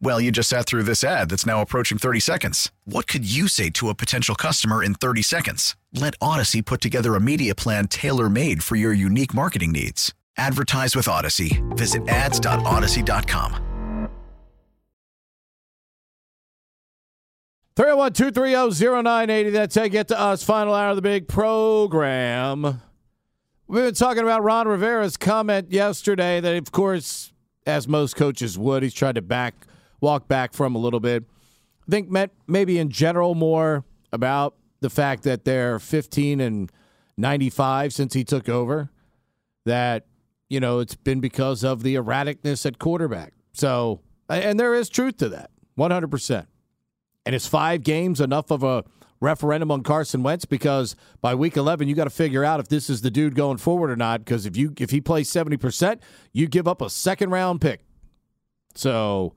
Well, you just sat through this ad that's now approaching 30 seconds. What could you say to a potential customer in 30 seconds? Let Odyssey put together a media plan tailor made for your unique marketing needs. Advertise with Odyssey. Visit ads.odyssey.com. 301 230 0980. That's how you get to us. Final hour of the big program. We've been talking about Ron Rivera's comment yesterday that, of course, as most coaches would, he's tried to back walk back from a little bit. I think meant maybe in general more about the fact that they're 15 and 95 since he took over. That you know it's been because of the erraticness at quarterback. So and there is truth to that, 100. percent And is five games enough of a referendum on Carson Wentz? Because by week 11, you got to figure out if this is the dude going forward or not. Because if you if he plays 70 percent, you give up a second round pick. So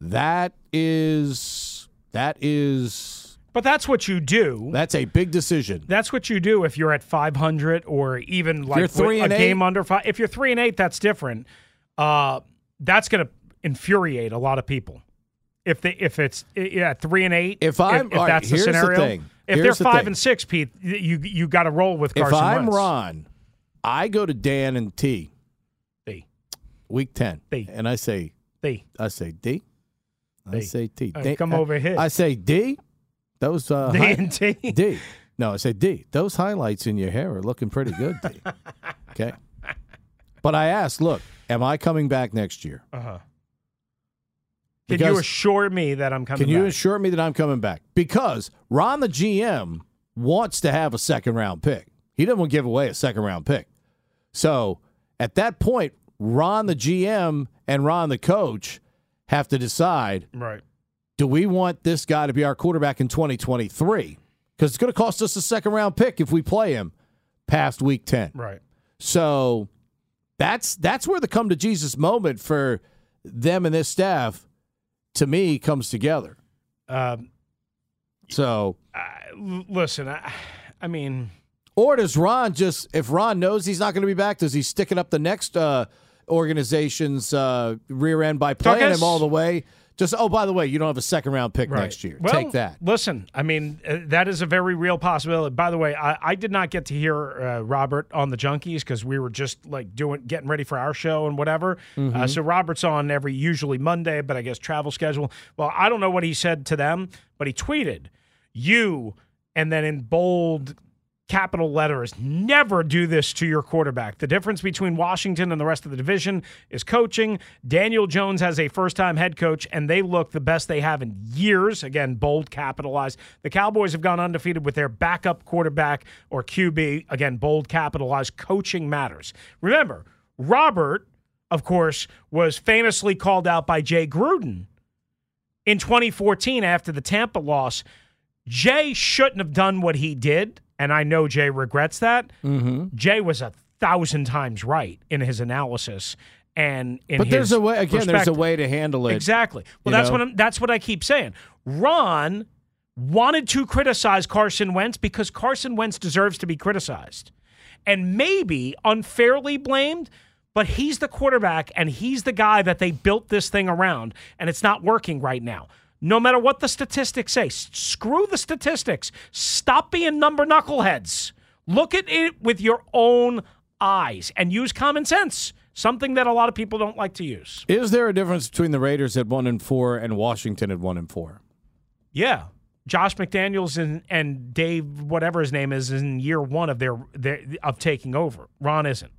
that is that is But that's what you do. that's a big decision. That's what you do if you're at 500 or even like three a eight- game under five. If you're three and eight, that's different. Uh, that's going to infuriate a lot of people. If they if it's yeah three and eight. If I'm- if, right, that's the here's the scenario. thing. If Here's they're the five thing. and six, Pete, you you got to roll with Carson If I'm Wentz. Ron, I go to Dan and T D week 10 D. and I say D. I say D. I D. say T. Uh, D- come I- over here. I say D. Those uh, D hi- and T. D. No, I say D. Those highlights in your hair are looking pretty good, D. okay. But I asked, look, am I coming back next year? Uh huh. Can you assure me that I'm coming? Back? Can you back? assure me that I'm coming back? Because Ron, the GM, wants to have a second round pick. He doesn't want to give away a second round pick. So at that point, Ron, the GM, and Ron, the coach, have to decide right. do we want this guy to be our quarterback in 2023? Because it's going to cost us a second round pick if we play him past week 10. Right. So that's that's where the come to Jesus moment for them and this staff to me comes together. Um, So I- listen, I, I mean, Or does Ron just, if Ron knows he's not going to be back, does he stick it up the next uh, organization's uh, rear end by playing Tuckus? him all the way? Just, oh, by the way, you don't have a second round pick right. next year. Well, Take that. Listen, I mean, uh, that is a very real possibility. By the way, I, I did not get to hear uh, Robert on the Junkies because we were just like doing, getting ready for our show and whatever. Mm-hmm. Uh, so Robert's on every usually Monday, but I guess travel schedule. Well, I don't know what he said to them, but he tweeted, "You," and then in bold capital letters never do this to your quarterback. The difference between Washington and the rest of the division is coaching. Daniel Jones has a first time head coach, and they look the best they have in years. Again, bold capitalized. The Cowboys have gone undefeated with their backup quarterback or QB. Again, bold capitalized. Coaching matters. Remember, Robert, of course, was famously called out by Jay Gruden in 2014 after the Tampa loss. Jay shouldn't have done what he did, and I know Jay regrets that. Mm-hmm. Jay was a thousand times right in his analysis and in But there's a way, again, there's a way to handle it. Exactly. Well, that's know? what I'm, that's what I keep saying. Ron wanted to criticize Carson Wentz because Carson Wentz deserves to be criticized, and maybe unfairly blamed. But he's the quarterback, and he's the guy that they built this thing around, and it's not working right now. No matter what the statistics say, screw the statistics. Stop being number knuckleheads. Look at it with your own eyes and use common sense. Something that a lot of people don't like to use. Is there a difference between the Raiders at one and four and Washington at one and four? Yeah. Josh McDaniels and, and Dave, whatever his name is, is in year one of their, their of taking over. Ron isn't.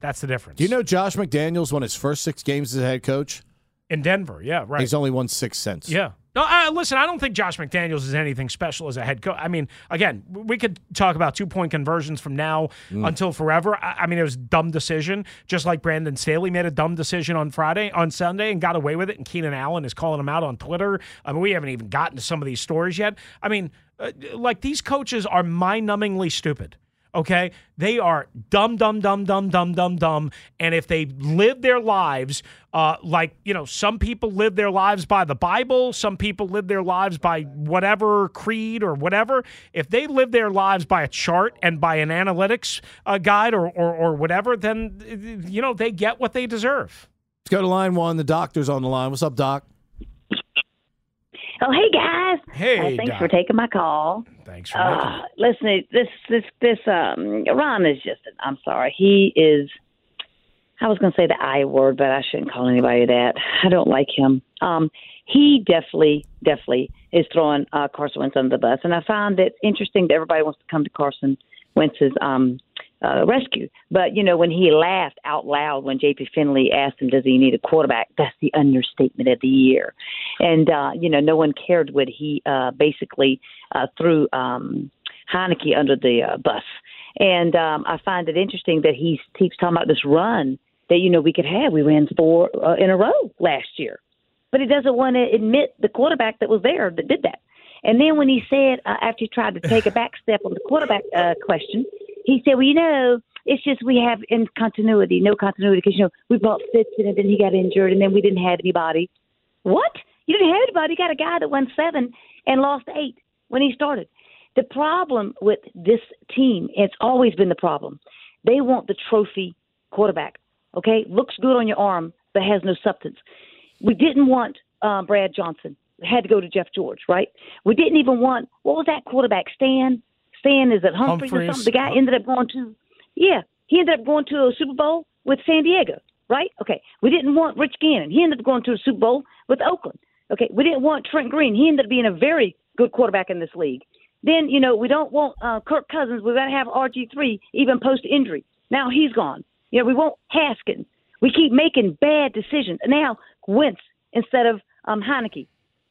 That's the difference. Do you know Josh McDaniels won his first six games as a head coach? In Denver, yeah, right. He's only won six since. Yeah. No, uh, listen, I don't think Josh McDaniels is anything special as a head coach. I mean, again, we could talk about two point conversions from now mm. until forever. I, I, mean, it was a dumb decision, just like Brandon Staley made a dumb decision on Friday, on Sunday, and got away with it. And Keenan Allen is calling him out on Twitter. I mean, we haven't even gotten to some of these stories yet. I mean, uh, like these coaches are mind numbingly stupid okay? They are dumb, dumb, dumb, dumb, dumb, dumb, dumb. And if they live their lives uh, like, you know, some people live their lives by the Bible, some people live their lives by whatever creed or whatever. If they live their lives by a chart and by an analytics uh, guide or, or, or whatever, then, you know, they get what they deserve. Let's go to line one. The doctor's on the line. What's up, Doc? Oh, hey guys. Hey, uh, thanks Doc. for taking my call. Thanks for uh, listen. This this this um Ron is just. I'm sorry. He is. I was going to say the I word, but I shouldn't call anybody that. I don't like him. Um, he definitely, definitely is throwing uh, Carson Wentz under the bus, and I find it interesting that everybody wants to come to Carson Wentz's um, uh, rescue. But you know, when he laughed out loud when J.P. Finlay asked him, "Does he need a quarterback?" That's the understatement of the year. And uh, you know, no one cared what he uh, basically uh, threw um, Heinicke under the uh, bus. And um, I find it interesting that he keeps talking about this run that you know we could have. We ran four uh, in a row last year, but he doesn't want to admit the quarterback that was there that did that. And then when he said uh, after he tried to take a back step on the quarterback uh, question, he said, "Well, you know, it's just we have in continuity, no continuity, because you know we brought Fitz and then he got injured, and then we didn't have anybody. What? You didn't have anybody? You got a guy that won seven and lost eight when he started. The problem with this team, it's always been the problem. They want the trophy quarterback. Okay, looks good on your arm, but has no substance. We didn't want uh, Brad Johnson. Had to go to Jeff George, right? We didn't even want what was that quarterback Stan Stan is Humphries, Humphries, or something? The guy ended up going to, yeah, he ended up going to a Super Bowl with San Diego, right? Okay, we didn't want Rich Gannon. He ended up going to a Super Bowl with Oakland. Okay, we didn't want Trent Green. He ended up being a very good quarterback in this league. Then you know we don't want uh, Kirk Cousins. We've got to have RG three even post injury. Now he's gone. You know we want Haskins. We keep making bad decisions. Now Wentz instead of um, Heinicke.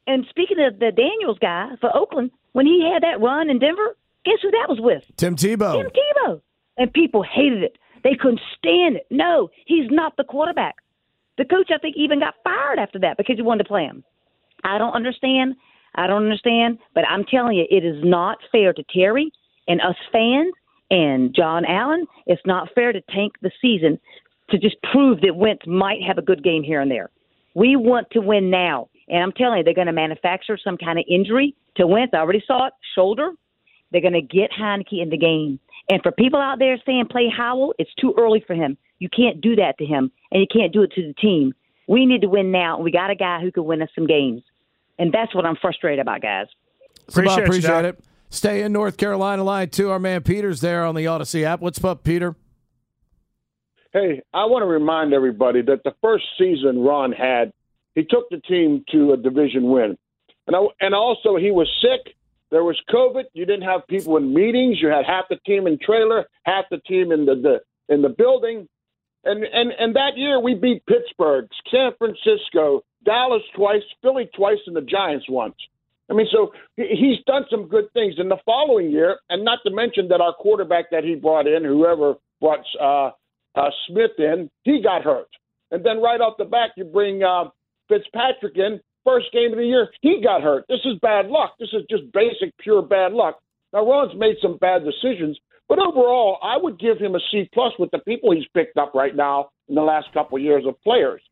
And speaking of the Daniels guy for Oakland, when he had that run in Denver, Guess who that was with? Tim Tebow. Tim Tebow. And people hated it. They couldn't stand it. No, he's not the quarterback. The coach, I think, even got fired after that because he wanted to play him. I don't understand. I don't understand. But I'm telling you, it is not fair to Terry and us fans and John Allen. It's not fair to tank the season to just prove that Wentz might have a good game here and there. We want to win now. And I'm telling you, they're going to manufacture some kind of injury to Wentz. I already saw it shoulder, they're going to get Heinicke in the game. And for people out there saying play Howell, it's too early for him. You can't do that to him, and you can't do it to the team. We need to win now, and we got a guy who can win us some games. And that's what I'm frustrated about, guys. Appreciate, appreciate it. Stay in North Carolina line too. Our man Peter's there on the Odyssey app. What's up, Peter? Hey, I want to remind everybody that the first season Ron had, he took the team to a division win, and I, and also he was sick there was COVID. You didn't have people in meetings. You had half the team in trailer, half the team in the, the in the building. And and and that year we beat Pittsburgh, San Francisco, Dallas twice, Philly twice, and the Giants once. I mean, so he's done some good things in the following year, and not to mention that our quarterback that he brought in, whoever brought uh, uh, Smith in, he got hurt, and then right off the back you bring uh, Fitzpatrick in, first game of the year, he got hurt. This is bad luck. This is just basic, pure bad luck. Now, Ron's made some bad decisions, but overall, I would give him a C plus with the people he's picked up right now in the last couple of years of players.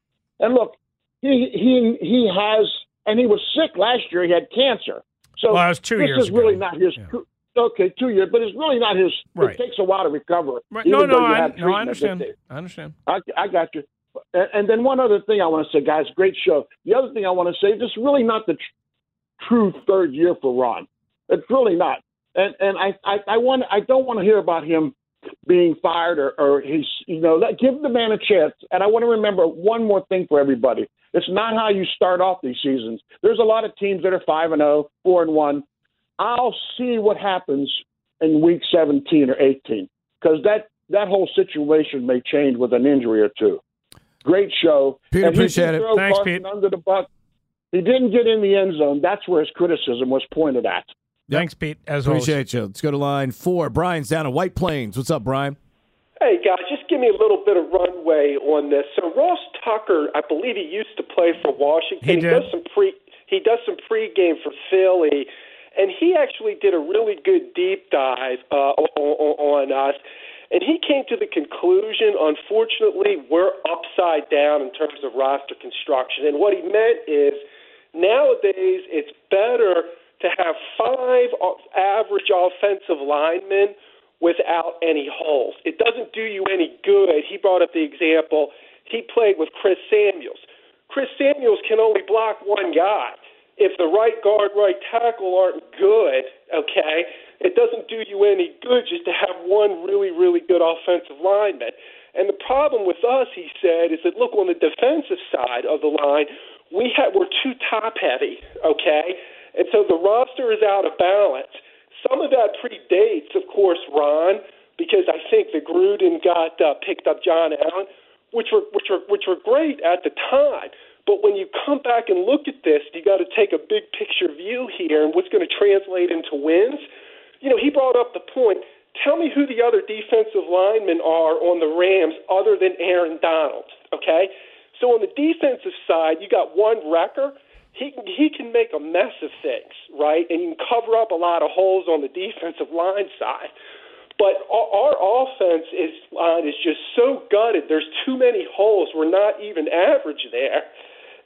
And look, he he he has, and he was sick last year. He had cancer. So well, was two this years is really not his. Yeah. Okay, two years, but it's really not his. Right. It takes a while to recover. Right. No, no, I, no, I understand. I understand. I, I got you. And then one other thing I want to say, guys, great show. The other thing I want to say, this is really not the tr- true third year for Ron. It's really not. And and I, I, I want I don't want to hear about him being fired or, or he's you know let, give the man a chance. And I want to remember one more thing for everybody. It's not how you start off these seasons. There's a lot of teams that are five and zero, oh, four and one. I'll see what happens in week 17 or 18 because that that whole situation may change with an injury or two. Great show. Pete, And appreciate it. Thanks, Carson Pete. Under the buck. He didn't get in the end zone. That's where his criticism was pointed at. Thanks, Pete. As always. Appreciate you. Let's go to line four. Brian's down in White Plains. What's up, Brian? Hey guys, just give me a little bit of runway on this. So Ross Tucker, I believe he used to play for Washington. He did. does some pre he does some pregame for Philly, and he actually did a really good deep dive uh, on, on us. And he came to the conclusion, unfortunately, we're upside down in terms of roster construction. And what he meant is nowadays it's better to have five average offensive linemen without any holes. It doesn't do you any good. He brought up the example. He played with Chris Samuels. Chris Samuels can only block one guy. If the right guard, right tackle aren't good, okay, it doesn't do you any good just to have one really, really good offensive lineman. And the problem with us, he said, is that look on the defensive side of the line, we have we're too top heavy, okay, and so the roster is out of balance. Some of that predates, of course, Ron, because I think the Gruden got uh, picked up John Allen, which were which were which were great at the time. But when you come back and look at this, you got to take a big picture view here and what's going to translate into wins. You know, he brought up the point. Tell me who the other defensive linemen are on the Rams other than Aaron Donald. Okay, so on the defensive side, you got one wrecker. He can, he can make a mess of things, right? And you can cover up a lot of holes on the defensive line side. But our, offense is line is just so gutted. There's too many holes. We're not even average there.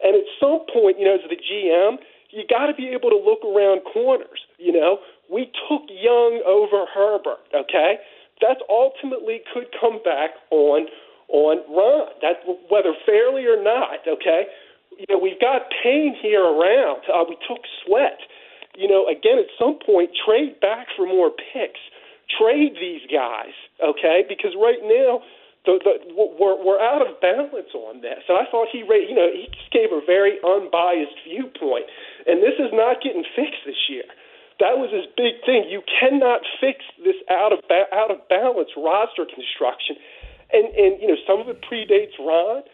And at some point, you know, as the GM, you got to be able to look around corners. You know, we took Young over Herbert. Okay, that ultimately could come back on on Ron. That whether fairly or not. Okay, you know, we've got Payne here around. Uh, we took Sweat. You know, again, at some point, trade back for more picks. Trade these guys, okay? Because right now, the, the, we're, we're out of balance on this. And I thought he, you know, he just gave a very unbiased viewpoint. And this is not getting fixed this year. That was his big thing. You cannot fix this out of ba- out of balance roster construction. And and you know some of it predates Ron,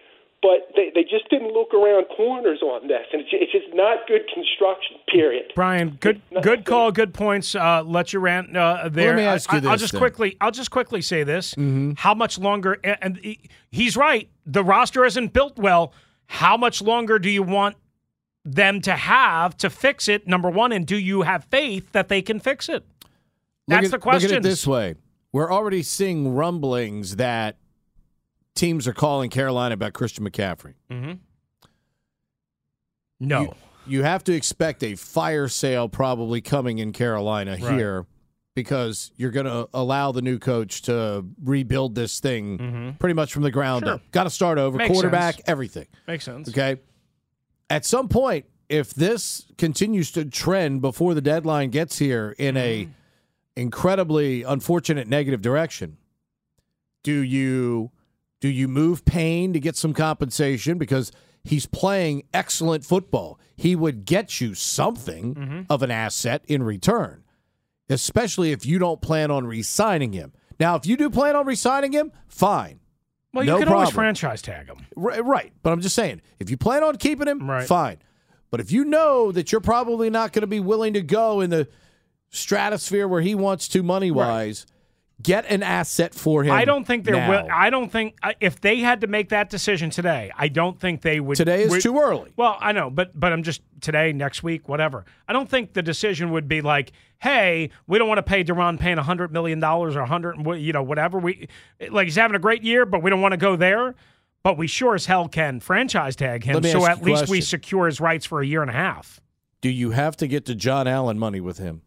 but they, they just didn't look around corners on this, and it's, it's just not good construction. Period. Brian, good good call, good points. Uh, let your rant uh, there. Let me ask you I, I'll just then. quickly, I'll just quickly say this: How much longer? And, and he's right. The roster isn't built well. How much longer do you want them to have to fix it? Number one, and do you have faith that they can fix it? That's look the question. Look at it this way: we're already seeing rumblings that teams are calling Carolina about Christian McCaffrey. No. You, you have to expect a fire sale probably coming in Carolina here because you're going to allow the new coach to rebuild this thing pretty much from the ground Mm-hmm. Sure. up. Got to start over, Makes quarterback, sense. everything. Makes sense. Okay. At some point, if this continues to trend before the deadline gets here in a incredibly unfortunate negative direction, do you do you move Payne to get some compensation because he's playing excellent football? He would get you something mm-hmm. of an asset in return, especially if you don't plan on re-signing him. Now, if you do plan on re-signing him, fine. Well, you No can always franchise tag him. Right, right. But I'm just saying, if you plan on keeping him, Right. fine. But if you know that you're probably not going to be willing to go in the stratosphere where he wants to money wise, get an asset for him. I don't think they're. Will, I don't think if they had to make that decision today, I don't think they would. Today is would- too early. Well, I know, but but I'm just today, next week, whatever. I don't think the decision would be like, hey, we don't want to pay Daron Payne hundred million dollars or a hundred, you know, whatever. We like he's having a great year, but we don't want to go there. But we sure as hell can franchise tag him, so at least we secure his rights for a year and a half. Do you have to get to John Allen money with him?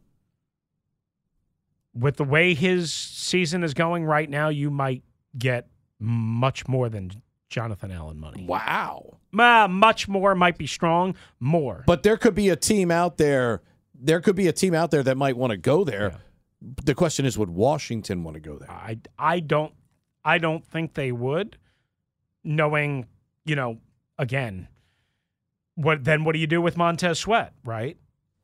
With the way his season is going right now, you might get much more than Jonathan Allen money. Wow. Uh, much more might be strong. More. But there could be a team out there. There could be a team out there that might want to go there. The question is, would Washington want to go there? I, I don't I don't think they would, knowing you know again. What then? What do you do with Montez Sweat? Right?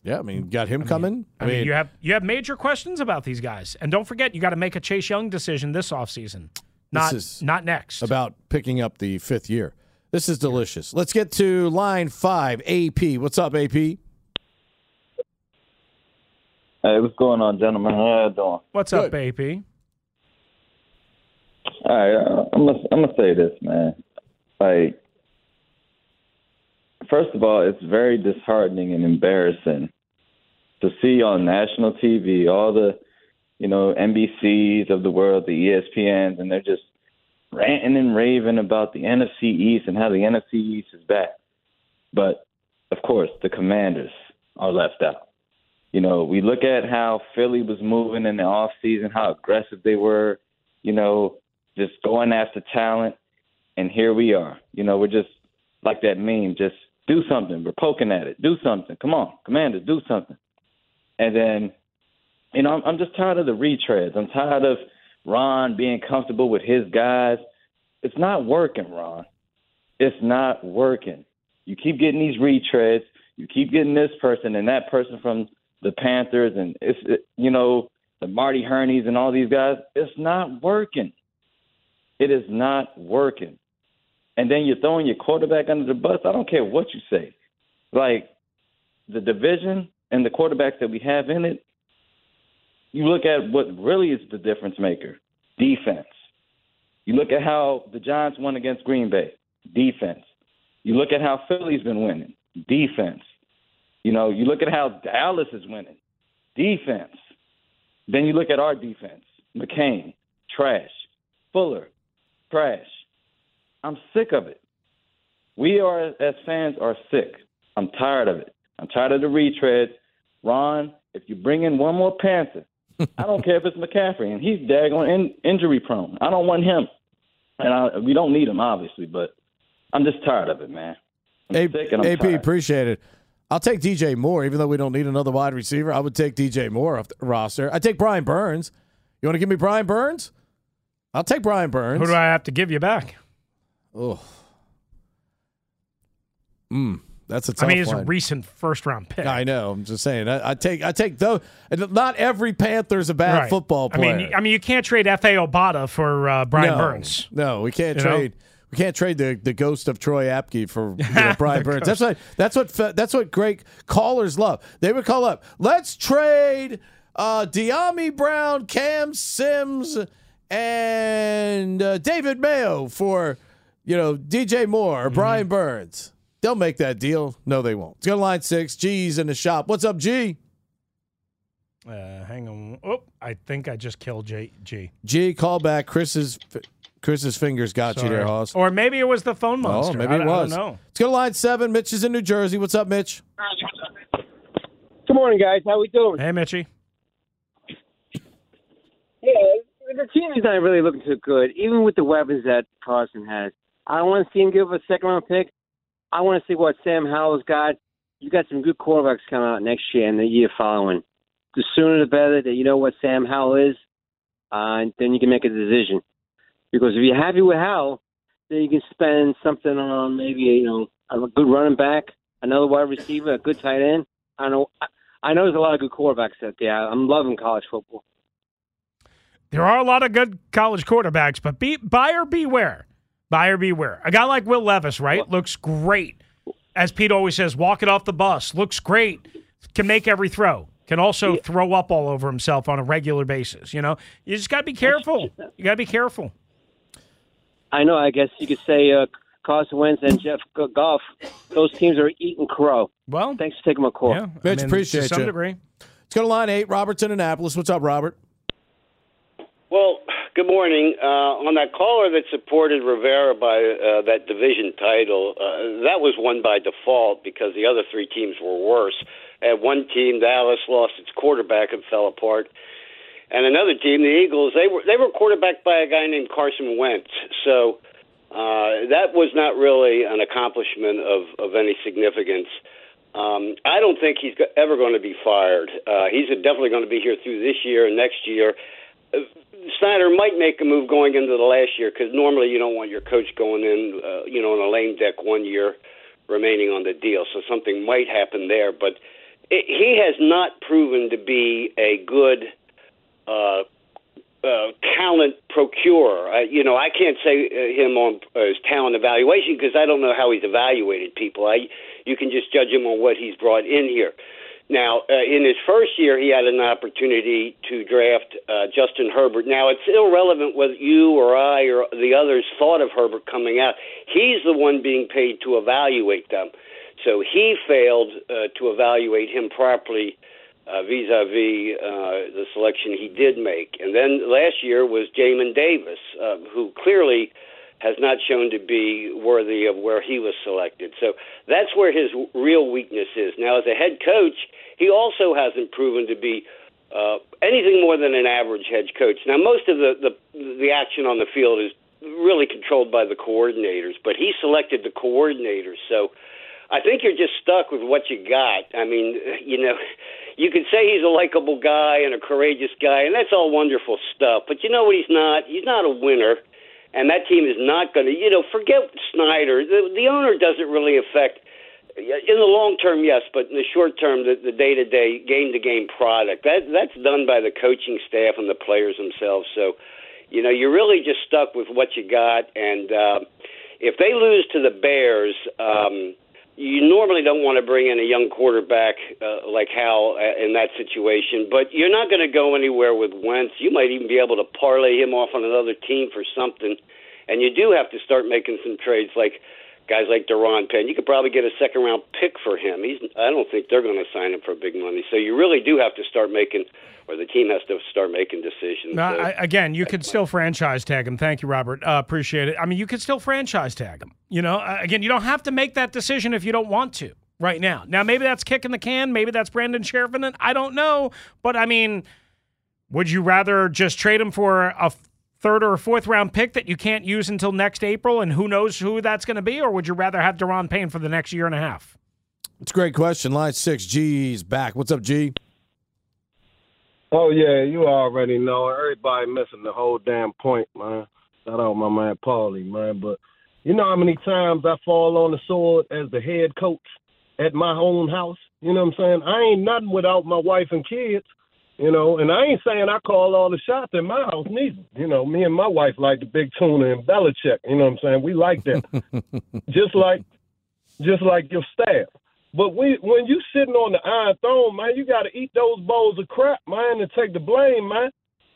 Yeah, I mean, got him coming. I mean, you have you have major questions about these guys, and don't forget you got to make a Chase Young decision this offseason. Not is not next. about picking up the fifth year. This is delicious. Let's get to line five. AP, what's up, AP? Hey, what's going on, gentlemen? How you doing? What's up, AP? All right, uh, I'm gonna I'm gonna say this, man. Like, first of all, it's very disheartening and embarrassing to see on national TV all the, you know, NBCs of the world, the ESPNs, and they're just ranting and raving about the NFC East and how the NFC East is back. But of course, the Commanders are left out. You know, we look at how Philly was moving in the off season, how aggressive they were, you know, just going after talent, and here we are. You know, we're just like that meme, just do something. We're poking at it. Do something. Come on, Commanders, do something. And then, you know, I'm, I'm just tired of the retreads. I'm tired of Ron being comfortable with his guys. It's not working, Ron. It's not working. You keep getting these retreads. You keep getting this person and that person from the Panthers, and it's it, you know the Marty Hurneys and all these guys. It's not working. It is not working. And then you're throwing your quarterback under the bus. I don't care what you say. Like the division and the quarterbacks that we have in it, you look at what really is the difference maker defense. You look at how the Giants won against Green Bay defense. You look at how Philly's been winning defense. You know, you look at how Dallas is winning defense. Then you look at our defense McCain, trash. Fuller, trash. I'm sick of it. We are, as fans, are sick. I'm tired of it. I'm tired of the retreads. Ron, if you bring in one more Panther, I don't care if it's McCaffrey, and he's daggone in, injury prone. I don't want him, and I, we don't need him, obviously, but I'm just tired of it, man. I'm A- sick and I'm AP, tired. appreciate it. I'll take DJ Moore, even though we don't need another wide receiver. I would take DJ Moore off the roster. I take Brian Burns. You want to give me Brian Burns? I'll take Brian Burns. Who do I have to give you back? Oh. Mm, that's a I tough mean, it's a recent first round pick. I know. I'm just saying. I, I take. I take though. Not every Panther's a bad Right. football I mean, I mean, you can't trade Efe Obada for uh, Brian no, Burns. No, we can't You know? trade. We can't trade the, the ghost of Troy Apke for you know, Brian Burns. That's what that's what that's what great callers love. They would call up. Let's trade uh, Dyami Brown, Cam Sims, and uh, David Mayo for you know DJ Moore or Mm-hmm. Brian Burns. They'll make that deal. No, they won't. Let's go to line six. G's in the shop. What's up, G? Uh, hang on. Oh, I think I just killed J- G. G, call back. Chris's Chris's fingers got you there, Hoss. Or maybe it was the phone monster. Oh, maybe I, it I was. don't know. Let's go to line seven. Mitch is in New Jersey. What's up, Mitch? Good morning, guys. How we doing? Hey, Mitchy. Yeah, the team is not really looking too good, even with the weapons that Carson has. I want to see him give up a second round pick. I want to see what Sam Howell's got. You got some good quarterbacks coming out next year and the year following. The sooner the better that you know what Sam Howell is, uh, and then you can make a decision. Because if you're happy with Howell, then you can spend something on maybe you know a good running back, another wide receiver, a good tight end. I know. I- I know there's a lot of good quarterbacks out there. I'm loving college football. There are a lot of good college quarterbacks, but be buyer beware. Buyer beware. A guy like Will Levis, right? Looks great. As Pete always says, walking off the bus. Looks great. Can make every throw. Can also throw up all over himself on a regular basis. You know, you just got to be careful. You got to be careful. I know. I guess you could say uh, Carson Wentz and Jeff G- Goff. Those teams are eating crow. Well, thanks for taking my call. Yeah, Mitch, appreciate to some you. degree. Let's go to line eight. Robert's in Annapolis. What's up, Robert? Well, good morning. Uh, on that caller that supported Rivera by uh, that division title, uh, that was won by default because the other three teams were worse. At one team, Dallas lost its quarterback and fell apart, and another team, the Eagles, they were they were quarterbacked by a guy named Carson Wentz. So uh, that was not really an accomplishment of of any significance. Um, I don't think he's ever going to be fired. Uh, he's definitely going to be here through this year and next year. Snyder might make a move going into the last year because normally you don't want your coach going in, uh, you know, on a lame deck one year remaining on the deal. So something might happen there. But it, he has not proven to be a good uh, uh, talent procurer. I, you know, I can't say uh, him on uh, his talent evaluation because I don't know how he's evaluated people. I you can just judge him on what he's brought in here. Now, uh, in his first year, he had an opportunity to draft uh, Justin Herbert. Now, it's irrelevant whether you or I or the others thought of Herbert coming out. He's the one being paid to evaluate them. So he failed uh, to evaluate him properly uh, vis-a-vis uh, the selection he did make. And then last year was Jamin Davis, uh, who clearly has not shown to be worthy of where he was selected. So that's where his real weakness is. Now, as a head coach, he also hasn't proven to be uh, anything more than an average head coach. Now, most of the, the the action on the field is really controlled by the coordinators, but he selected the coordinators. So I think you're just stuck with what you got. I mean, you know, you could say he's a likable guy and a courageous guy, and that's all wonderful stuff. But you know what? He's not. He's not a winner, and that team is not going to. You know, forget Snyder. The, the owner doesn't really affect. In the long term, yes, but in the short term, the, the day-to-day, game-to-game product that that's done by the coaching staff and the players themselves. So, you know, you're really just stuck with what you got, and uh, if they lose to the Bears. Um, you normally don't want to bring in a young quarterback uh, like Hal uh, in that situation, but you're not going to go anywhere with Wentz. You might even be able to parlay him off on another team for something, and you do have to start making some trades like guys like Daron Payne. You could probably get a second round pick for him. He's I don't think they're going to sign him for big money. So you really do have to start making or the team has to start making decisions. I, again, you could still franchise tag him. Thank you, Robert. Uh, appreciate it. I mean, you could still franchise tag him. You know, uh, again, you don't have to make that decision if you don't want to right now. Now, maybe that's kicking the can. Maybe that's Brandon Scherfen. I don't know. But I mean, would you rather just trade him for a third or fourth round pick that you can't use until next April and who knows who that's going to be? Or would you rather have Daron Payne for the next year and a half? It's a great question. Line six, G's back. What's up, G? Oh yeah, you already know. Everybody missing the whole damn point, man. Shout out my man Paulie, man. But you know how many times I fall on the sword as the head coach at my own house? You know what I'm saying? I ain't nothing without my wife and kids. You know, and I ain't saying I call all the shots in my house neither. You know, me and my wife like the big tuna and Belichick. You know what I'm saying? We like that. just like just like your staff. But we, when you sitting on the iron throne, man, you got to eat those bowls of crap, man, and take the blame, man.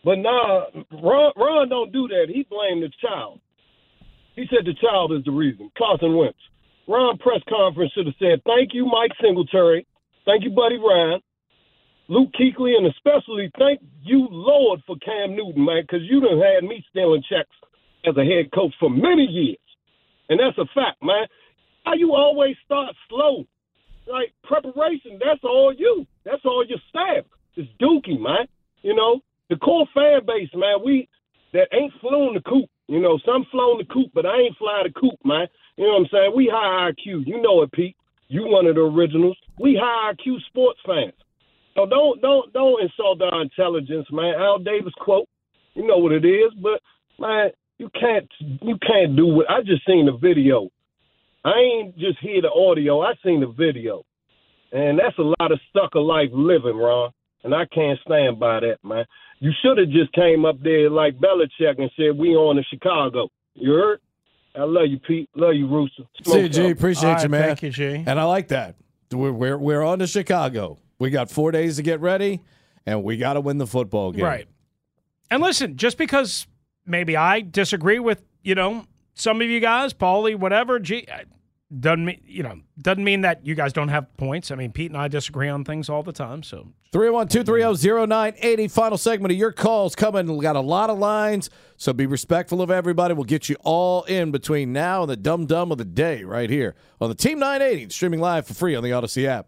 But nah, Ron, Ron don't do that. He blamed the child. He said the child is the reason. Carson Wentz. Ron press conference should have said, "Thank you, Mike Singletary. Thank you, Buddy Ryan, Luke Kuechly, and especially thank you, Lord, for Cam Newton, man, because you done had me stealing checks as a head coach for many years, and that's a fact, man. How you always start slow like preparation, that's all you. That's all your staff. It's Dookie, man. You know, the core fan base, man, we that ain't flown the coop. You know, some flown the coop, but I ain't fly the coop, man. You know what I'm saying? We high IQ. You know it, Pete. You one of the originals. We high IQ sports fans. So don't don't don't insult our intelligence, man. Al Davis quote. You know what it is, but man, you can't you can't do what I just seen the video. I ain't just hear the audio. I seen the video, and that's a lot of sucker life living, Ron. And I can't stand by that, man. You should have just came up there like Belichick and said, "We on to Chicago." You heard? I love you, Pete. Love you, Rooster. Smoke See you, G. Appreciate All you, right, man. thank you, G. And I like that. We're, we're, we're on to Chicago. We got four days to get ready, and we got to win the football game. Right. And listen, just because maybe I disagree with, you know, some of you guys, Paulie, whatever, gee, doesn't mean, you know, doesn't mean that you guys don't have points. I mean, Pete and I disagree on things all the time. So 301 230 0980. Final segment of your calls coming. We got a lot of lines, so be respectful of everybody. We'll get you all in between now and the dumb dumb of the day right here on the Team 980, streaming live for free on the Odyssey app.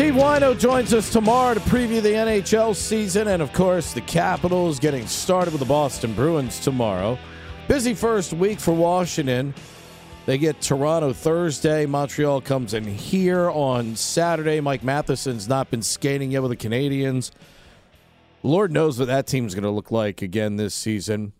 Steve Whyno joins us tomorrow to preview the NHL season, and of course, the Capitals getting started with the Boston Bruins tomorrow. Busy first week for Washington. They get Toronto Thursday. Montreal comes in here on Saturday. Mike Matheson's not been skating yet with the Canadiens. Lord knows what that team's going to look like again this season.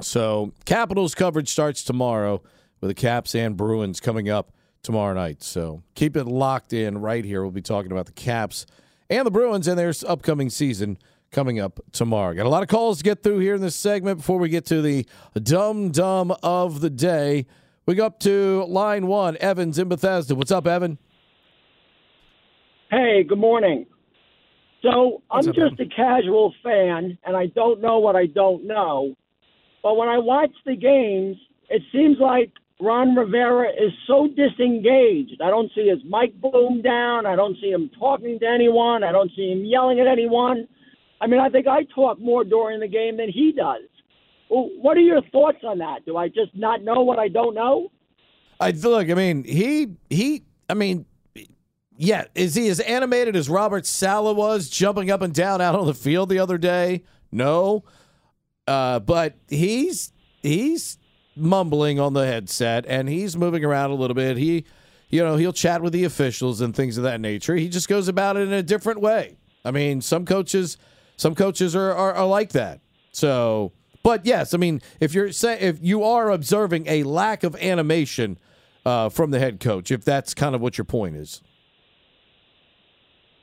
So, Capitals coverage starts tomorrow with the Caps and Bruins coming up tomorrow night. So keep it locked in right here. We'll be talking about the Caps and the Bruins and their upcoming season coming up tomorrow. Got a lot of calls to get through here in this segment before we get to the dumb dumb of the day. We go up to line one, Evans in Bethesda. What's up, Evan? Hey, good morning. So I'm just a casual fan, and I don't know what I don't know. But when I watch the games, it seems like Ron Rivera is so disengaged. I don't see his mic boom down. I don't see him talking to anyone. I don't see him yelling at anyone. I mean, I think I talk more during the game than he does. Well, what are your thoughts on that? Do I just not know what I don't know? I look. I mean, he he. I mean, yeah. Is he as animated as Robert Saleh was, jumping up and down out on the field the other day? No, uh, but he's he's mumbling on the headset and he's moving around a little bit. He, you know, he'll chat with the officials and things of that nature. He just goes about it in a different way. I mean, some coaches, some coaches are, are, are like that. So, but yes, I mean, if you're saying if you are observing a lack of animation uh, from the head coach, if that's kind of what your point is.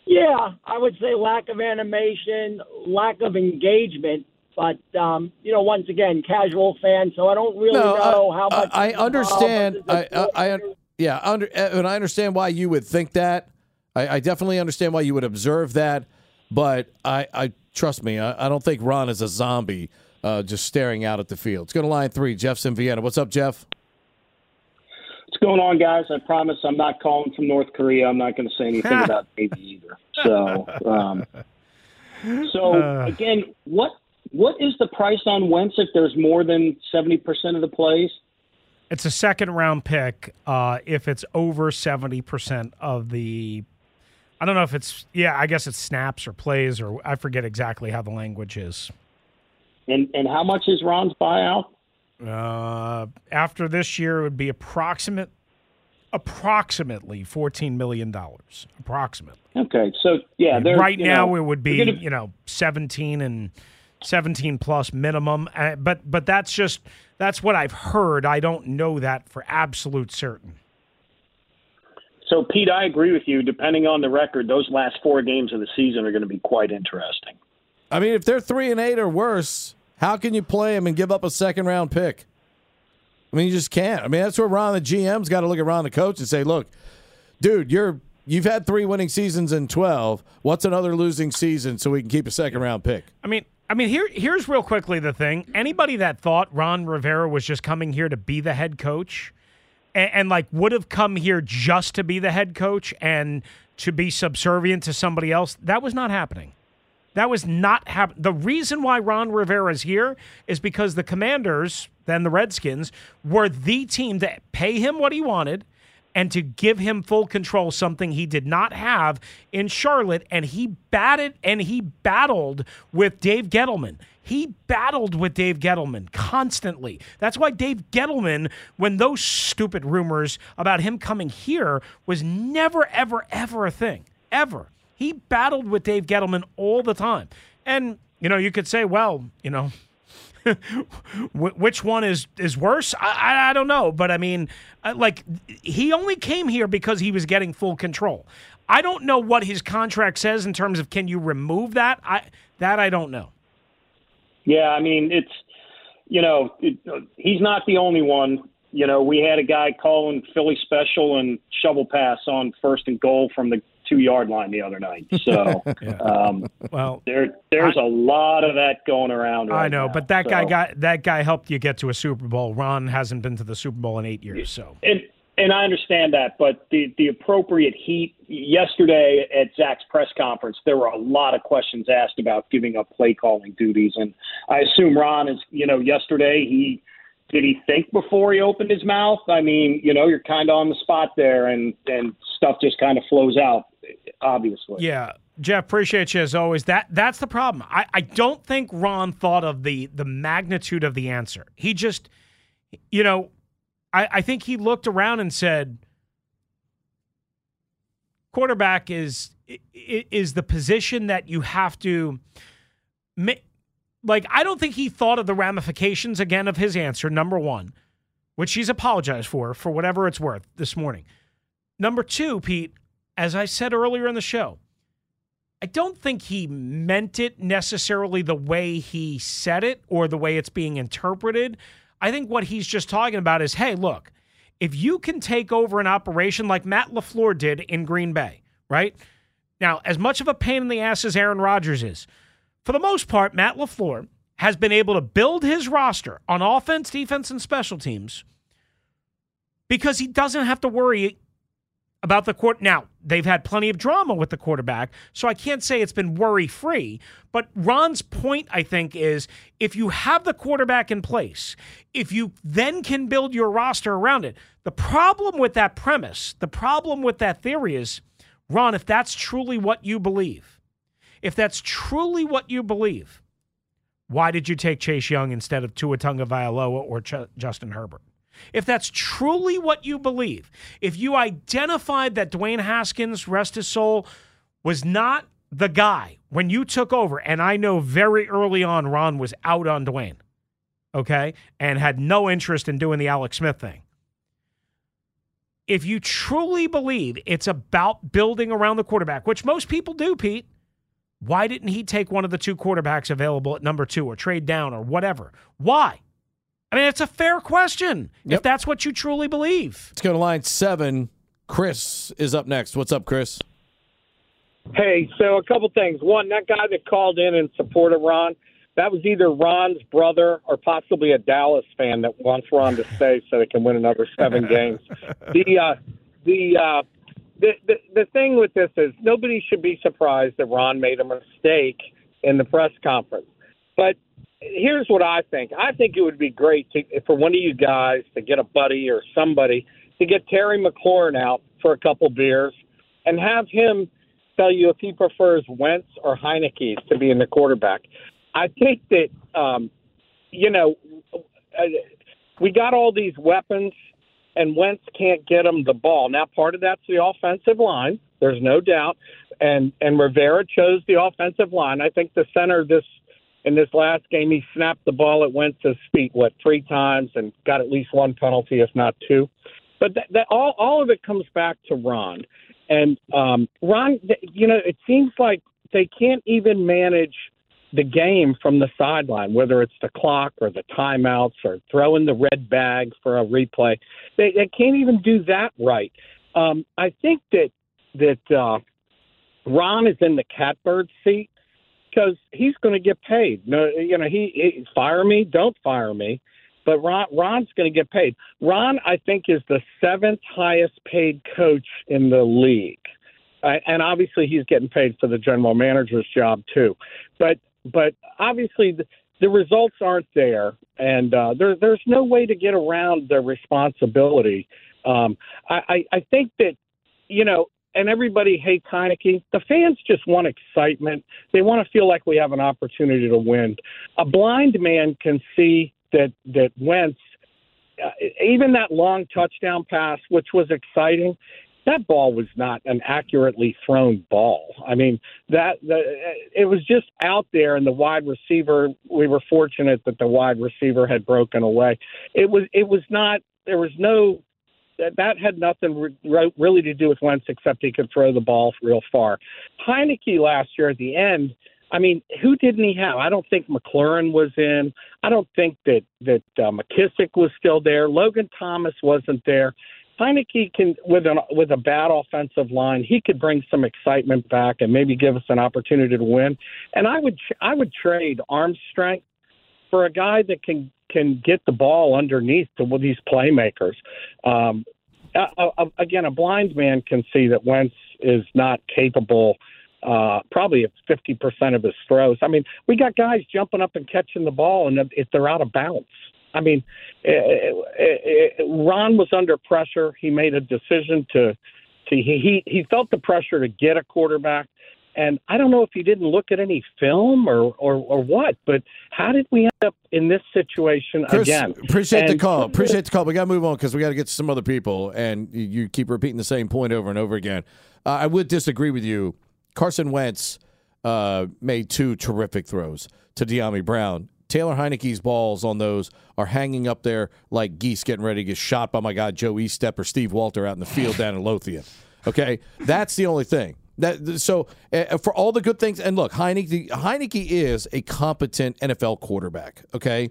Yeah, I would say lack of animation, lack of engagement. But um, you know, once again, casual fan, so I don't really No, know uh, how much. I, I understand. I, I, I yeah, under, and I understand why you would think that. I, I definitely understand why you would observe that. But I, I trust me, I, don't think Ron is a zombie uh, just staring out at the field. Let's go to line three. Jeff's in Vienna. What's up, Jeff? What's going on, guys? I promise I'm not calling from North Korea. I'm not going to say anything about Navy either. So, um, so Uh. again, what what is the price on Wentz if there's more than seventy percent of the plays? It's a second round pick uh, if it's over 70% of the. I don't know if it's. Yeah, I guess it's snaps or plays, or I forget exactly how the language is. And and how much is Ron's buyout? Uh, after this year, it would be approximate approximately fourteen million dollars. Approximately. Okay, so yeah, right now know, it would be gonna- you know seventeen and seventeen plus minimum. Uh, but but that's just that's what I've heard. I don't know that for absolute certain. So, Pete, I agree with you. Depending on the record, those last four games of the season are going to be quite interesting. I mean, if they're three and eight or worse, how can you play him and give up a second round pick? I mean, you just can't. I mean, that's where Ron, the GM's got to look at Ron, the coach, and say, "Look, dude, you're you've had three winning seasons in twelve. What's another losing season so we can keep a second round pick?" I mean, I mean, here here's real quickly the thing. Anybody that thought Ron Rivera was just coming here to be the head coach, and, and like would have come here just to be the head coach and to be subservient to somebody else, that was not happening. That was not happening. The reason why Ron Rivera is here is because the Commanders, then the Redskins, were the team to pay him what he wanted and to give him full control, something he did not have in Charlotte. And he batted and he battled with Dave Gettleman. He battled with Dave Gettleman constantly. That's why Dave Gettleman, when those stupid rumors about him coming here was never, ever, ever a thing. Ever. He battled with Dave Gettleman all the time. And, you know, you could say, well, you know, which one is is worse? I, I, don't know, but I mean, uh, like he only came here because he was getting full control. I don't know what his contract says in terms of can you remove that. I that I don't know. Yeah, I mean, it's you know, it, he's not the only one. You know, we had a guy calling Philly special and shovel pass on first and goal from the two yard line the other night. So, um, well, there there's a lot of that going around. Right I know, now. but that guy got that guy helped you get to a Super Bowl. Ron hasn't been to the Super Bowl in eight years, so and and I understand that, but the the appropriate heat yesterday at Zach's press conference, there were a lot of questions asked about giving up play calling duties, and I assume Ron is, you know, yesterday he did he think before he opened his mouth? I mean, you know, you're kind of on the spot there, and and stuff just kind of flows out, obviously. Yeah, Jeff, appreciate you as always. That that's the problem. I, I don't think Ron thought of the the magnitude of the answer. He just, you know, I, I think he looked around and said, quarterback is is the position that you have to. Like, I don't think he thought of the ramifications again of his answer. Number one, which he's apologized for for whatever it's worth this morning. Number two, Pete, as I said earlier in the show, I don't think he meant it necessarily the way he said it or the way it's being interpreted. I think what he's just talking about is hey, look, if you can take over an operation like Matt LaFleur did in Green Bay, right? Now, as much of a pain in the ass as Aaron Rodgers is, for the most part, Matt LaFleur has been able to build his roster on offense, defense, and special teams because he doesn't have to worry about the court. Now, they've had plenty of drama with the quarterback, so I can't say it's been worry free. But Ron's point, I think, is if you have the quarterback in place, if you then can build your roster around it, the problem with that premise, the problem with that theory is, Ron, if that's truly what you believe, if that's truly what you believe, why did you take Chase Young instead of Tua Tagovailoa or Ch- Justin Herbert? If that's truly what you believe, if you identified that Dwayne Haskins, rest his soul, was not the guy when you took over, and I know very early on Ron was out on Dwayne, okay, and had no interest in doing the Alex Smith thing. If you truly believe it's about building around the quarterback, which most people do, Pete, why didn't he take one of the two quarterbacks available at number two or trade down or whatever? Why? I mean, it's a fair question if that's what you truly believe. Let's go to line seven. Chris is up next. What's up, Chris? Hey, so a couple things. One, that guy that called in and supported Ron, that was either Ron's brother or possibly a Dallas fan that wants Ron to stay so they can win another seven games. The uh, the, uh, the the thing with this is nobody should be surprised that Ron made a mistake in the press conference. But here's what I think. I think it would be great to, for one of you guys to get a buddy or somebody to get Terry McLaurin out for a couple beers and have him tell you if he prefers Wentz or Heinicke to be in the quarterback. I think that um, you know uh, we got all these weapons, and Wentz can't get him the ball. Now, part of that's the offensive line. There's no doubt, and and Rivera chose the offensive line. I think the center this in this last game he snapped the ball at Wentz's feet what three times and got at least one penalty, if not two. But that, that all all of it comes back to Ron, and um, Ron. You know, it seems like they can't even manage the game from the sideline, whether it's the clock or the timeouts or throwing the red bag for a replay. They, they can't even do that right. Um, I think that that uh, Ron is in the catbird seat because he's going to get paid. No, you know, he, he fire me, don't fire me, but Ron, Ron's going to get paid. Ron, I think, is the seventh highest paid coach in the league. Uh, and obviously he's getting paid for the general manager's job too. But but obviously the, the results aren't there, and uh, there, there's no way to get around the responsibility. Um, I, I, I think that you know, and everybody hates Heinicke. The fans just want excitement. They want to feel like we have an opportunity to win. A blind man can see that that Wentz, uh, even that long touchdown pass, which was exciting, that ball was not an accurately thrown ball. I mean, that the, it was just out there, and the wide receiver. We were fortunate that the wide receiver had broken away. It was it was not. There was no. That, that had nothing re- really to do with Wentz except he could throw the ball real far. Heinicke last year at the end. I mean, who didn't he have? I don't think McLaurin was in. I don't think that that uh, McKissic was still there. Logan Thomas wasn't there. Heinicke can with an with a bad offensive line, he could bring some excitement back and maybe give us an opportunity to win. And I would I would trade arm strength for a guy that can can get the ball underneath to these playmakers. Um, uh, again, a blind man can see that Wentz is not capable. Uh, probably at 50% of his throws. I mean, we got guys jumping up and catching the ball, and if they're out of bounds, I mean, it, it, it, Ron was under pressure. He made a decision to, to he he felt the pressure to get a quarterback. And I don't know if he didn't look at any film or, or, or what, but how did we end up in this situation Chris, again? Appreciate and, the call. Appreciate the call. We got to move on because we got to get to some other people, and you, keep repeating the same point over and over again. Uh, I would disagree with you. Carson Wentz uh, made two terrific throws to Dyami Brown Taylor Heinicke's balls on those are hanging up there like geese getting ready to get shot by my guy Joe Eastep or Steve Walter out in the field down in Lothian. Okay, that's the only thing. That so uh, for all the good things, and look, Heinicke Heinicke is a competent NFL quarterback. Okay,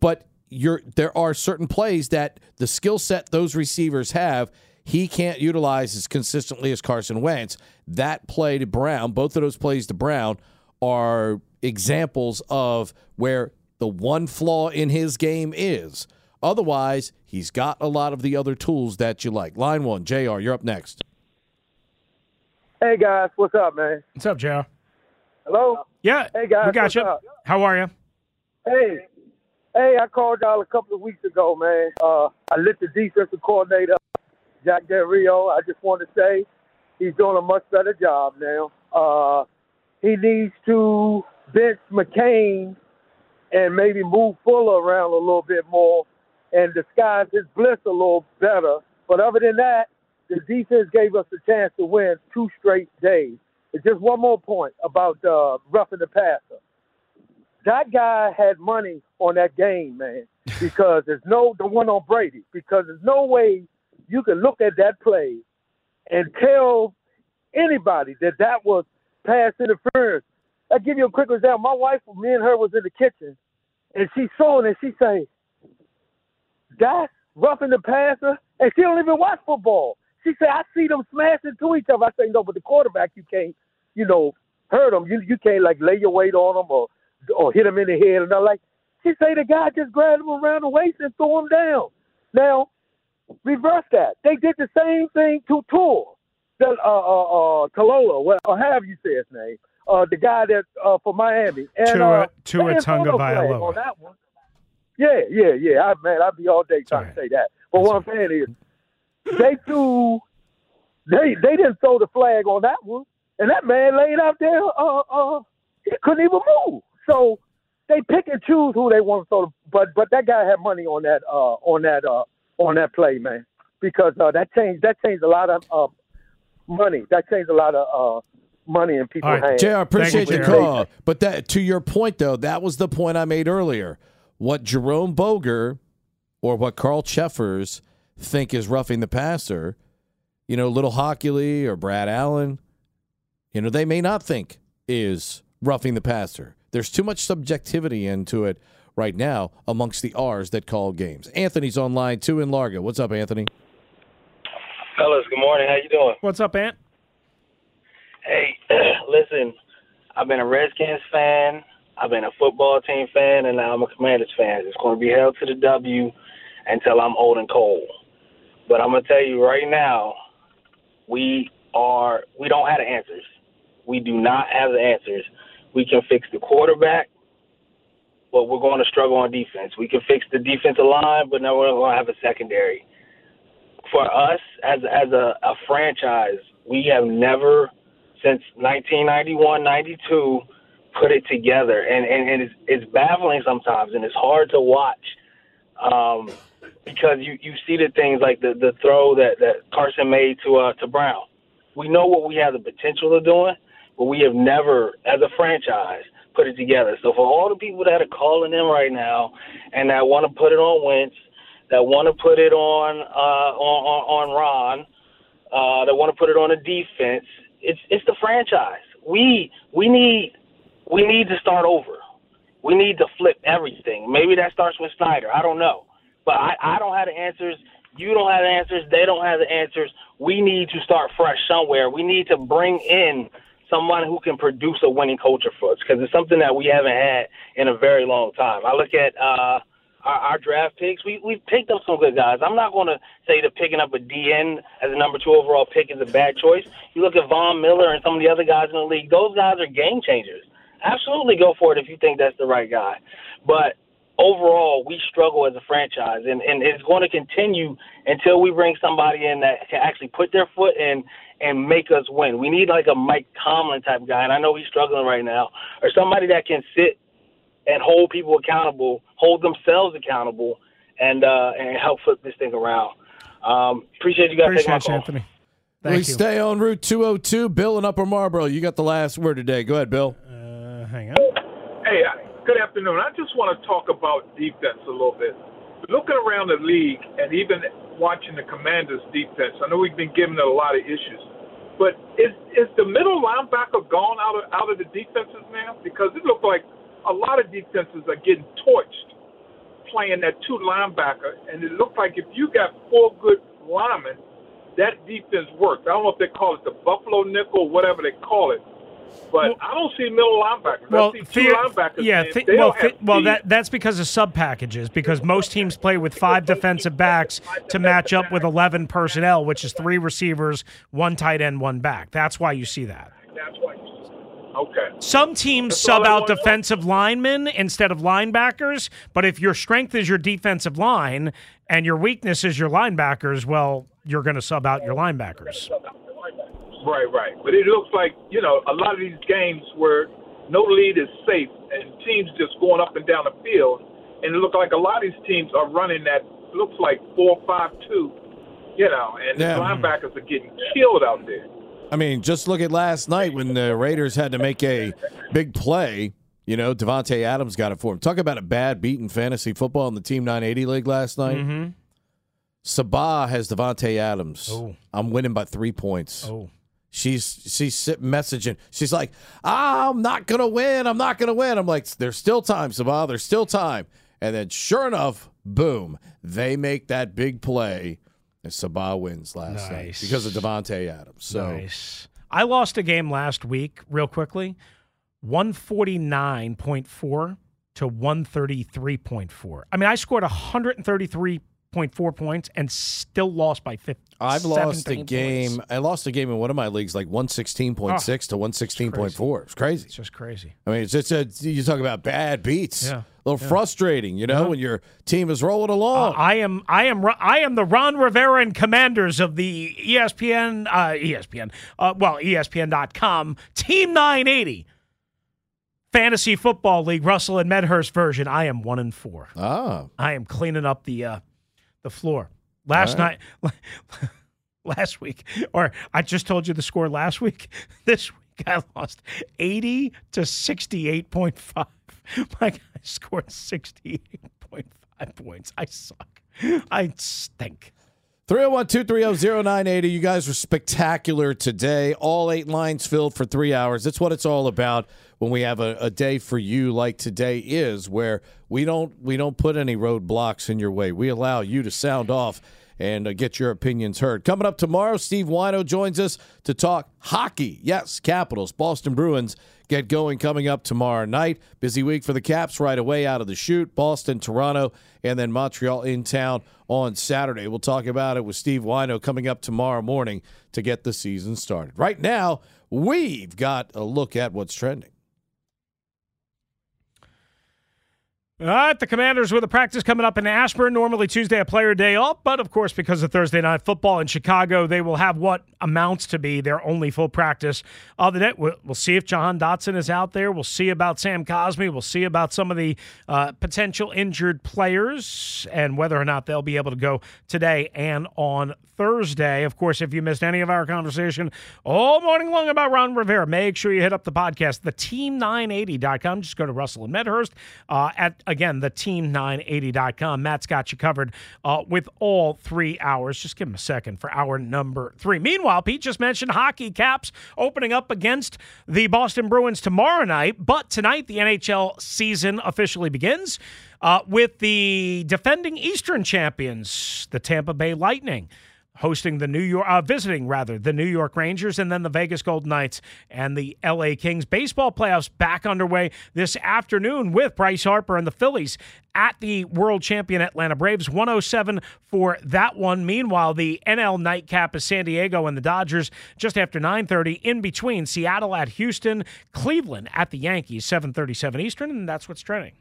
but you're there are certain plays that the skill set those receivers have he can't utilize as consistently as Carson Wentz. That play to Brown, both of those plays to Brown are examples of where the one flaw in his game is. Otherwise, he's got a lot of the other tools that you like. Line one, JR, you're up next. Hey, guys. What's up, man? What's up, JR? Hello? Yeah. Hey, guys. We got what's you. Up? How are you? Hey. Hey, I called y'all a couple of weeks ago, man. Uh, I lit the defensive coordinator, Jack Del Rio. I just want to say he's doing a much better job now. Uh, he needs to bench McCain and maybe move Fuller around a little bit more and disguise his bliss a little better. But other than that, the defense gave us a chance to win two straight days. It's just one more point about uh, roughing the passer. That guy had money on that game, man, because there's no the one on Brady because there's no way you can look at that play and tell anybody that that was pass interference. I'll give you a quick example. My wife, me and her was in the kitchen, and she saw it, and she say, "That's roughing the passer," and she don't even watch football. She said, "I see them smashing to each other." I say, "No, but the quarterback, you can't, you know, hurt them. You you can't like lay your weight on them or or hit them in the head and all like." She say the guy just grabbed him around the waist and threw him down. Now, reverse that. They did the same thing to Tua uh, uh, uh, Talola, well, or have you say his name, uh, the guy that uh, for Miami. And, Tua, uh, Tua Tunga Vailoa. On that one. Yeah, yeah, yeah. I man, I'd be all day trying to say that. But what I'm saying is, they threw, they they didn't throw the flag on that one, and that man laid out there, uh, uh, he couldn't even move. So they pick and choose who they want to throw. The, But but that guy had money on that uh on that uh on that play, man, because uh, that changed that changed a lot of uh, money. That changed a lot of uh, money in people's All right, hands. JR, appreciate Thank the call. But that to your point though, that was the point I made earlier. What Jerome Boger or what Carl Cheffers think is roughing the passer, you know, Little Hochuli or Brad Allen, you know, they may not think is roughing the passer. There's too much subjectivity into it right now amongst the R's that call games. Anthony's on line two in Largo. What's up, Anthony? Fellas, good morning. How you doing? What's up, Ant? Hey, listen, I've been a Redskins fan, I've been a football team fan, and now I'm a Commanders fan. It's going to be held to the W until I'm old and cold. But I'm gonna tell you right now, we are we don't have the answers. We do not have the answers. We can fix the quarterback, but we're going to struggle on defense. We can fix the defensive line, but now we're going to have a secondary. For us as as a, a franchise, we have never since 1991, 92 put it together, and and, and it's, it's baffling sometimes, and it's hard to watch. Um, because you, you see the things like the, the throw that, that Carson made to uh, to Brown. We know what we have the potential of doing, but we have never, as a franchise, put it together. So for all the people that are calling in right now and that want to put it on Wentz, that want to put it on uh, on, on on Ron, uh, that want to put it on a defense, it's it's the franchise. We we need we need to start over. We need to flip everything. Maybe that starts with Snyder. I don't know. But I, I don't have the answers. You don't have the answers. They don't have the answers. We need to start fresh somewhere. We need to bring in someone who can produce a winning culture for us because it's something that we haven't had in a very long time. I look at uh, our, our draft picks. We we've picked up some good guys. I'm not going to say that picking up a DN as a number two overall pick is a bad choice. You look at Von Miller and some of the other guys in the league. Those guys are game changers. Absolutely go for it if you think that's the right guy. But overall, we struggle as a franchise, and, and it's going to continue until we bring somebody in that can actually put their foot in and make us win. We need like a Mike Tomlin type guy, and I know he's struggling right now, or somebody that can sit and hold people accountable, hold themselves accountable, and uh, and help flip this thing around. Um, appreciate you guys taking my Appreciate you, call. Anthony. we Thank you. stay on Route 202. Bill in Upper Marlboro. You got the last word today. Go ahead, Bill. Uh, hang on. Hey, uh, good afternoon. I just want to talk about defense a little bit. Looking around the league and even watching the Commanders' defense, I know we've been giving it a lot of issues, but is is the middle linebacker gone out of out of the defenses now? Because it looked like a lot of defenses are getting torched playing that two linebacker, and it looked like if you got four good linemen, that defense works. I don't know if they call it the Buffalo nickel, or whatever they call it. But I don't see middle linebackers. Well, I see two the- linebackers. yeah. they well, thi- well, that that's because of sub packages. Because most teams play with five defensive backs to match up with eleven personnel, which is three receivers, one tight end, one back. That's why you see that. That's why. Okay. Some teams That's sub out wanna defensive linemen instead of linebackers, but if your strength is your defensive line and your weakness is your linebackers, well, you're going to sub out your linebackers. Right, right. But it looks like, you know, a lot of these games where no lead is safe and teams just going up and down the field. And it looks like a lot of these teams are running that looks like four five two, you know, and Yeah. the linebackers are getting killed out there. I mean, just look at last night when the Raiders had to make a big play. You know, Davante Adams got it for him. Talk about a bad beat in fantasy football in the Team 980 League last night. Mm-hmm. Sabah has Davante Adams. Oh. I'm winning by three points. Oh. She's she's messaging. She's like, I'm not gonna win. I'm not gonna win. I'm like, there's still time, Sabah. There's still time. And then, sure enough, boom, they make that big play, and Sabah wins last night because of Davante Adams. So Nice. I lost a game last week, real quickly, one forty nine point four to one thirty three point four. I mean, I scored one hundred and thirty three point four points and still lost by fifty. I've lost a game. points. I lost a game in one of my leagues, like one sixteen point six to one sixteen point four. It's crazy. It's just crazy. I mean, it's just a, you talk about bad beats. Yeah. A little Yeah. frustrating, you know, Yeah. when your team is rolling Uh, along. I am, I am, I am the Ron Rivera and Commanders of the ESPN, uh, ESPN, uh, well, ESPN.com Team 980 Fantasy Football League Russell and Medhurst version. I am one and four. Ah, I am cleaning up the uh, the floor. Last right. night, last week, or I just told you the score last week. This week I lost 80 to 68.5. My guy scored 68.5 points. I suck. I stink. 301 230 0980. You guys were spectacular today. All eight lines filled for three hours. That's what it's all about when we have a, a day for you like today is, where we don't we don't put any roadblocks in your way. We allow you to sound off and uh, get your opinions heard. Coming up tomorrow, Steve Whyno joins us to talk hockey. Yes, Capitals, Boston Bruins get going coming up tomorrow night. Busy week for the Caps right away out of the chute. Boston, Toronto, and then Montreal in town on Saturday. We'll talk about it with Steve Whyno coming up tomorrow morning to get the season started. Right now, we've got a look at what's trending. All right, the Commanders with a practice coming up in Ashburn. Normally Tuesday, a player day off, but of course, because of Thursday night football in Chicago, they will have what amounts to be their only full practice of the day. We'll, see if Jahan Dotson is out there. We'll see about Sam Cosmi. We'll see about some of the uh, potential injured players and whether or not they'll be able to go today and on Thursday. Of course, if you missed any of our conversation all morning long about Ron Rivera, make sure you hit up the podcast, theteam980.com. Just go to Russell and Medhurst uh, at, again, theteam980.com. Matt's got you covered uh, with all three hours. Just give him a second for hour number three. Meanwhile, Pete just mentioned hockey caps opening up against the Boston Bruins tomorrow night, but tonight the NHL season officially begins. Uh, with the defending Eastern champions, the Tampa Bay Lightning, hosting the New York, uh, visiting rather the New York Rangers, and then the Vegas Golden Knights and the LA Kings. Baseball playoffs back underway this afternoon with Bryce Harper and the Phillies at the world champion Atlanta Braves. 107 for that one. Meanwhile, the NL nightcap is San Diego and the Dodgers just after 9:30. In between, Seattle at Houston, Cleveland at the Yankees, 7:37 Eastern, and that's what's trending.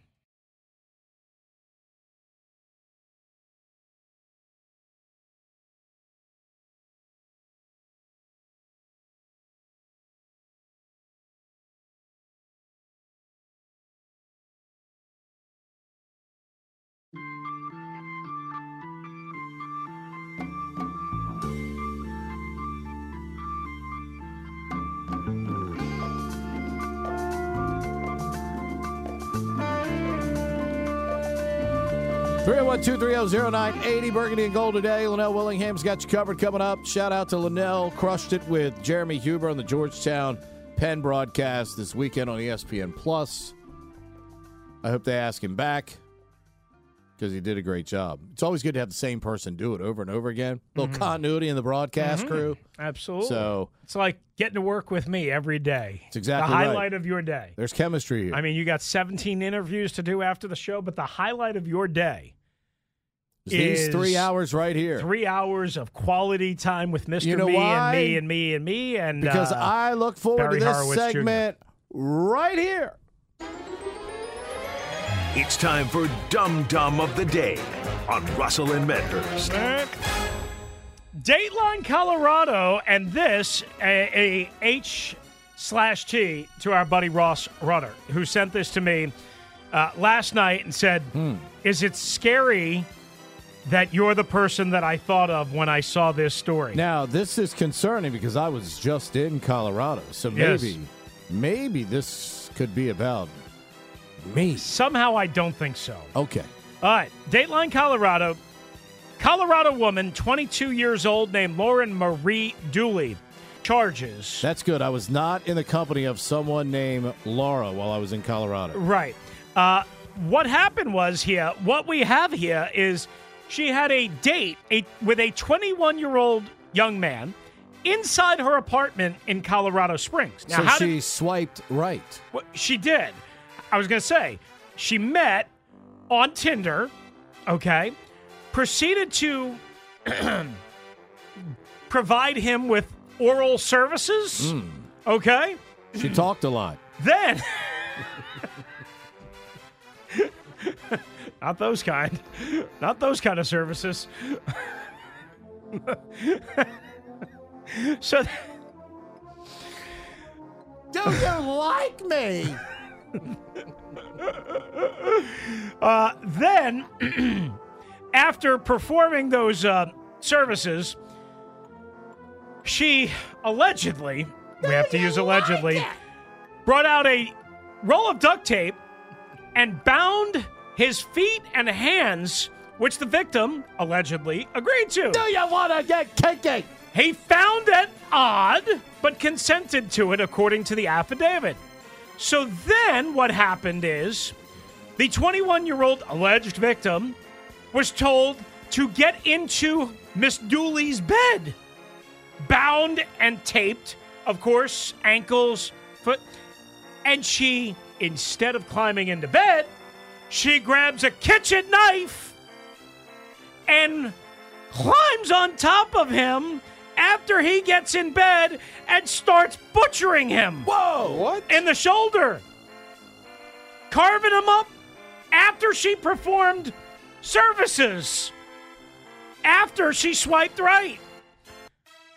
230-0980 Burgundy and Gold today. Linnell Willingham's got you covered coming up. Shout out to Linnell. Crushed it with Jeremy Huber on the Georgetown Penn broadcast this weekend on ESPN Plus. I hope they ask him back because he did a great job. It's always good to have the same person do it over and over again. A little mm-hmm. continuity in the broadcast mm-hmm. crew. Absolutely. So it's like getting to work with me every day. It's exactly the highlight right. of your day. There's chemistry here. I mean, you got 17 interviews to do after the show, but the highlight of your day these is three hours right here. Three hours of quality time with Mr. You know me why? and me and me and me and because uh, I look forward Barry to this Horowitz Jr. segment right here. It's time for Dum Dum of the Day on Russell and Medhurst. Dateline Colorado, and this a, a H slash T to our buddy Ross Rudder, who sent this to me uh, last night and said, Hmm. "Is it scary that you're the person that I thought of when I saw this story?" Now, this is concerning because I was just in Colorado. So Yes. maybe, maybe this could be about me. Somehow, I don't think so. Okay. All right, Dateline Colorado. Colorado woman, 22 years old, named Lauren Marie Dooley, charges. That's good. I was not in the company of someone named Laura while I was in Colorado. Right. Uh, what happened was here, what we have here is she had a date a, with a 21 year old young man inside her apartment in Colorado Springs. Now, so how she did swiped right. well, she did? I was going to say she met on Tinder, okay, proceeded to provide him with oral services, Hmm. okay. She talked a lot. Then, not those kind, not those kind of services. so, Do you like me? uh, then after performing those uh, services, she allegedly, we have to use allegedly, brought out a roll of duct tape and bound his feet and hands, which the victim allegedly agreed to. Do you want to get kinky? He found it odd, but consented to it according to the affidavit. So then what happened is the 21 year old alleged victim was told to get into Miss Dooley's bed, bound and taped, of course, ankles, foot. And she, instead of climbing into bed, she grabs a kitchen knife and climbs on top of him after he gets in bed and starts butchering him. Whoa! What? In the shoulder. Carving him up after she performed services. After she swiped right.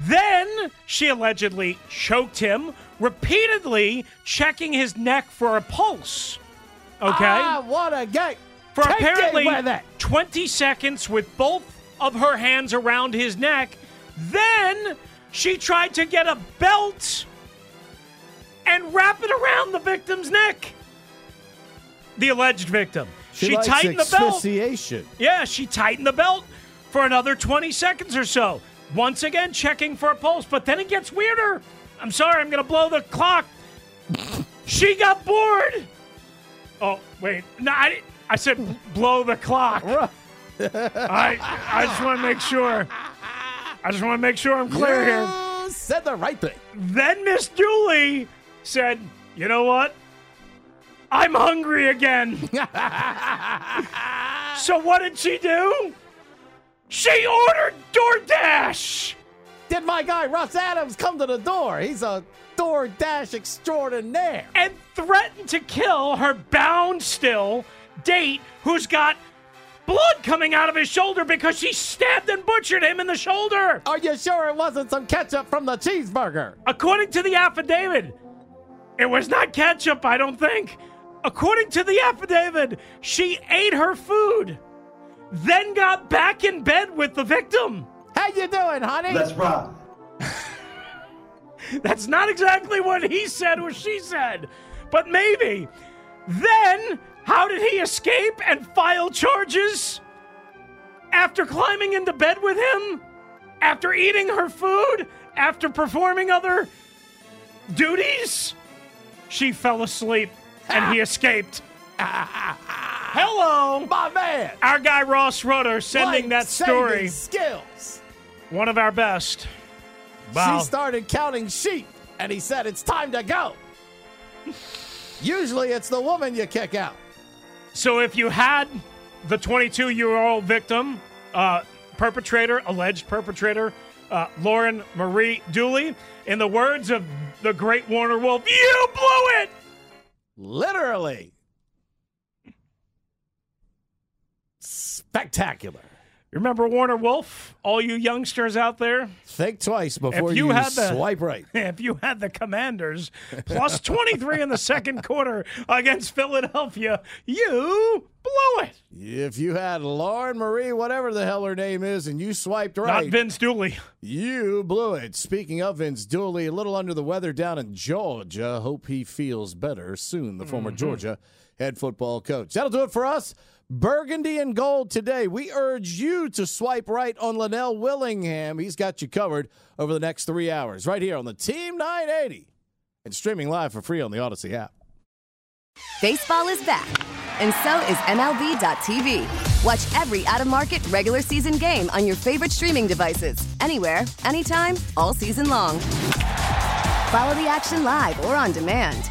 Then she allegedly choked him, repeatedly checking his neck for a pulse. Okay? Ah, I want to get for kinky apparently with it. 20 seconds with both of her hands around his neck. Then she tried to get a belt and wrap it around the victim's neck. The alleged victim. She, likes tightened the belt. Yeah, she tightened the belt for another 20 seconds or so. Once again, checking for a pulse, but then it gets weirder. I'm sorry, I'm going to blow the clock. she got bored. Oh, wait. No, I, I said blow the clock. I, I just want to make sure. I just want to make sure I'm clear here. Said the right thing. Then Miss Julie said, You know what? I'm hungry again. so what did she do? She ordered DoorDash. Did my guy Russ Adams come to the door? He's a DoorDash extraordinaire. And threatened to kill her bound still date who's got blood coming out of his shoulder because she stabbed and butchered him in the shoulder. Are you sure it wasn't some ketchup from the cheeseburger? According to the affidavit, it was not ketchup, I don't think. According to the affidavit, she ate her food, then got back in bed with the victim. How you doing, honey? Let's rock. That's not exactly what he said or she said, but maybe. Then, how did he escape and file charges? After climbing into bed with him? After eating her food? After performing other duties? She fell asleep and he escaped. Hello, my man. Our guy Ross Rudder sending that story. skills. One of our best. Wow. She started counting sheep, and he said it's time to go. Usually, it's the woman you kick out. So if you had the 22 year old victim, uh, perpetrator, alleged perpetrator, uh, Lauren Marie Dooley, in the words of the great Warner Wolf, you blew it! Literally. Spectacular. Remember Warner Wolf? All you youngsters out there? Think twice before if you, you, had the, swipe right. If you had the Commanders plus 23 in the second quarter against Philadelphia, you blew it. If you had Lauren Marie, whatever the hell her name is, and you swiped right. Not Vince Dooley. You blew it. Speaking of Vince Dooley, a little under the weather down in Georgia. Hope he feels better soon, the former Mhm. Georgia head football coach. That'll do it for us. Burgundy and gold today. We urge you to swipe right on Linnell Willingham. He's got you covered over the next three hours, right here on the Team 980 and streaming live for free on the Odyssey app. Baseball is back, and so is MLB.tv. Watch every out of market regular season game on your favorite streaming devices, anywhere, anytime, all season long. Follow the action live or on demand.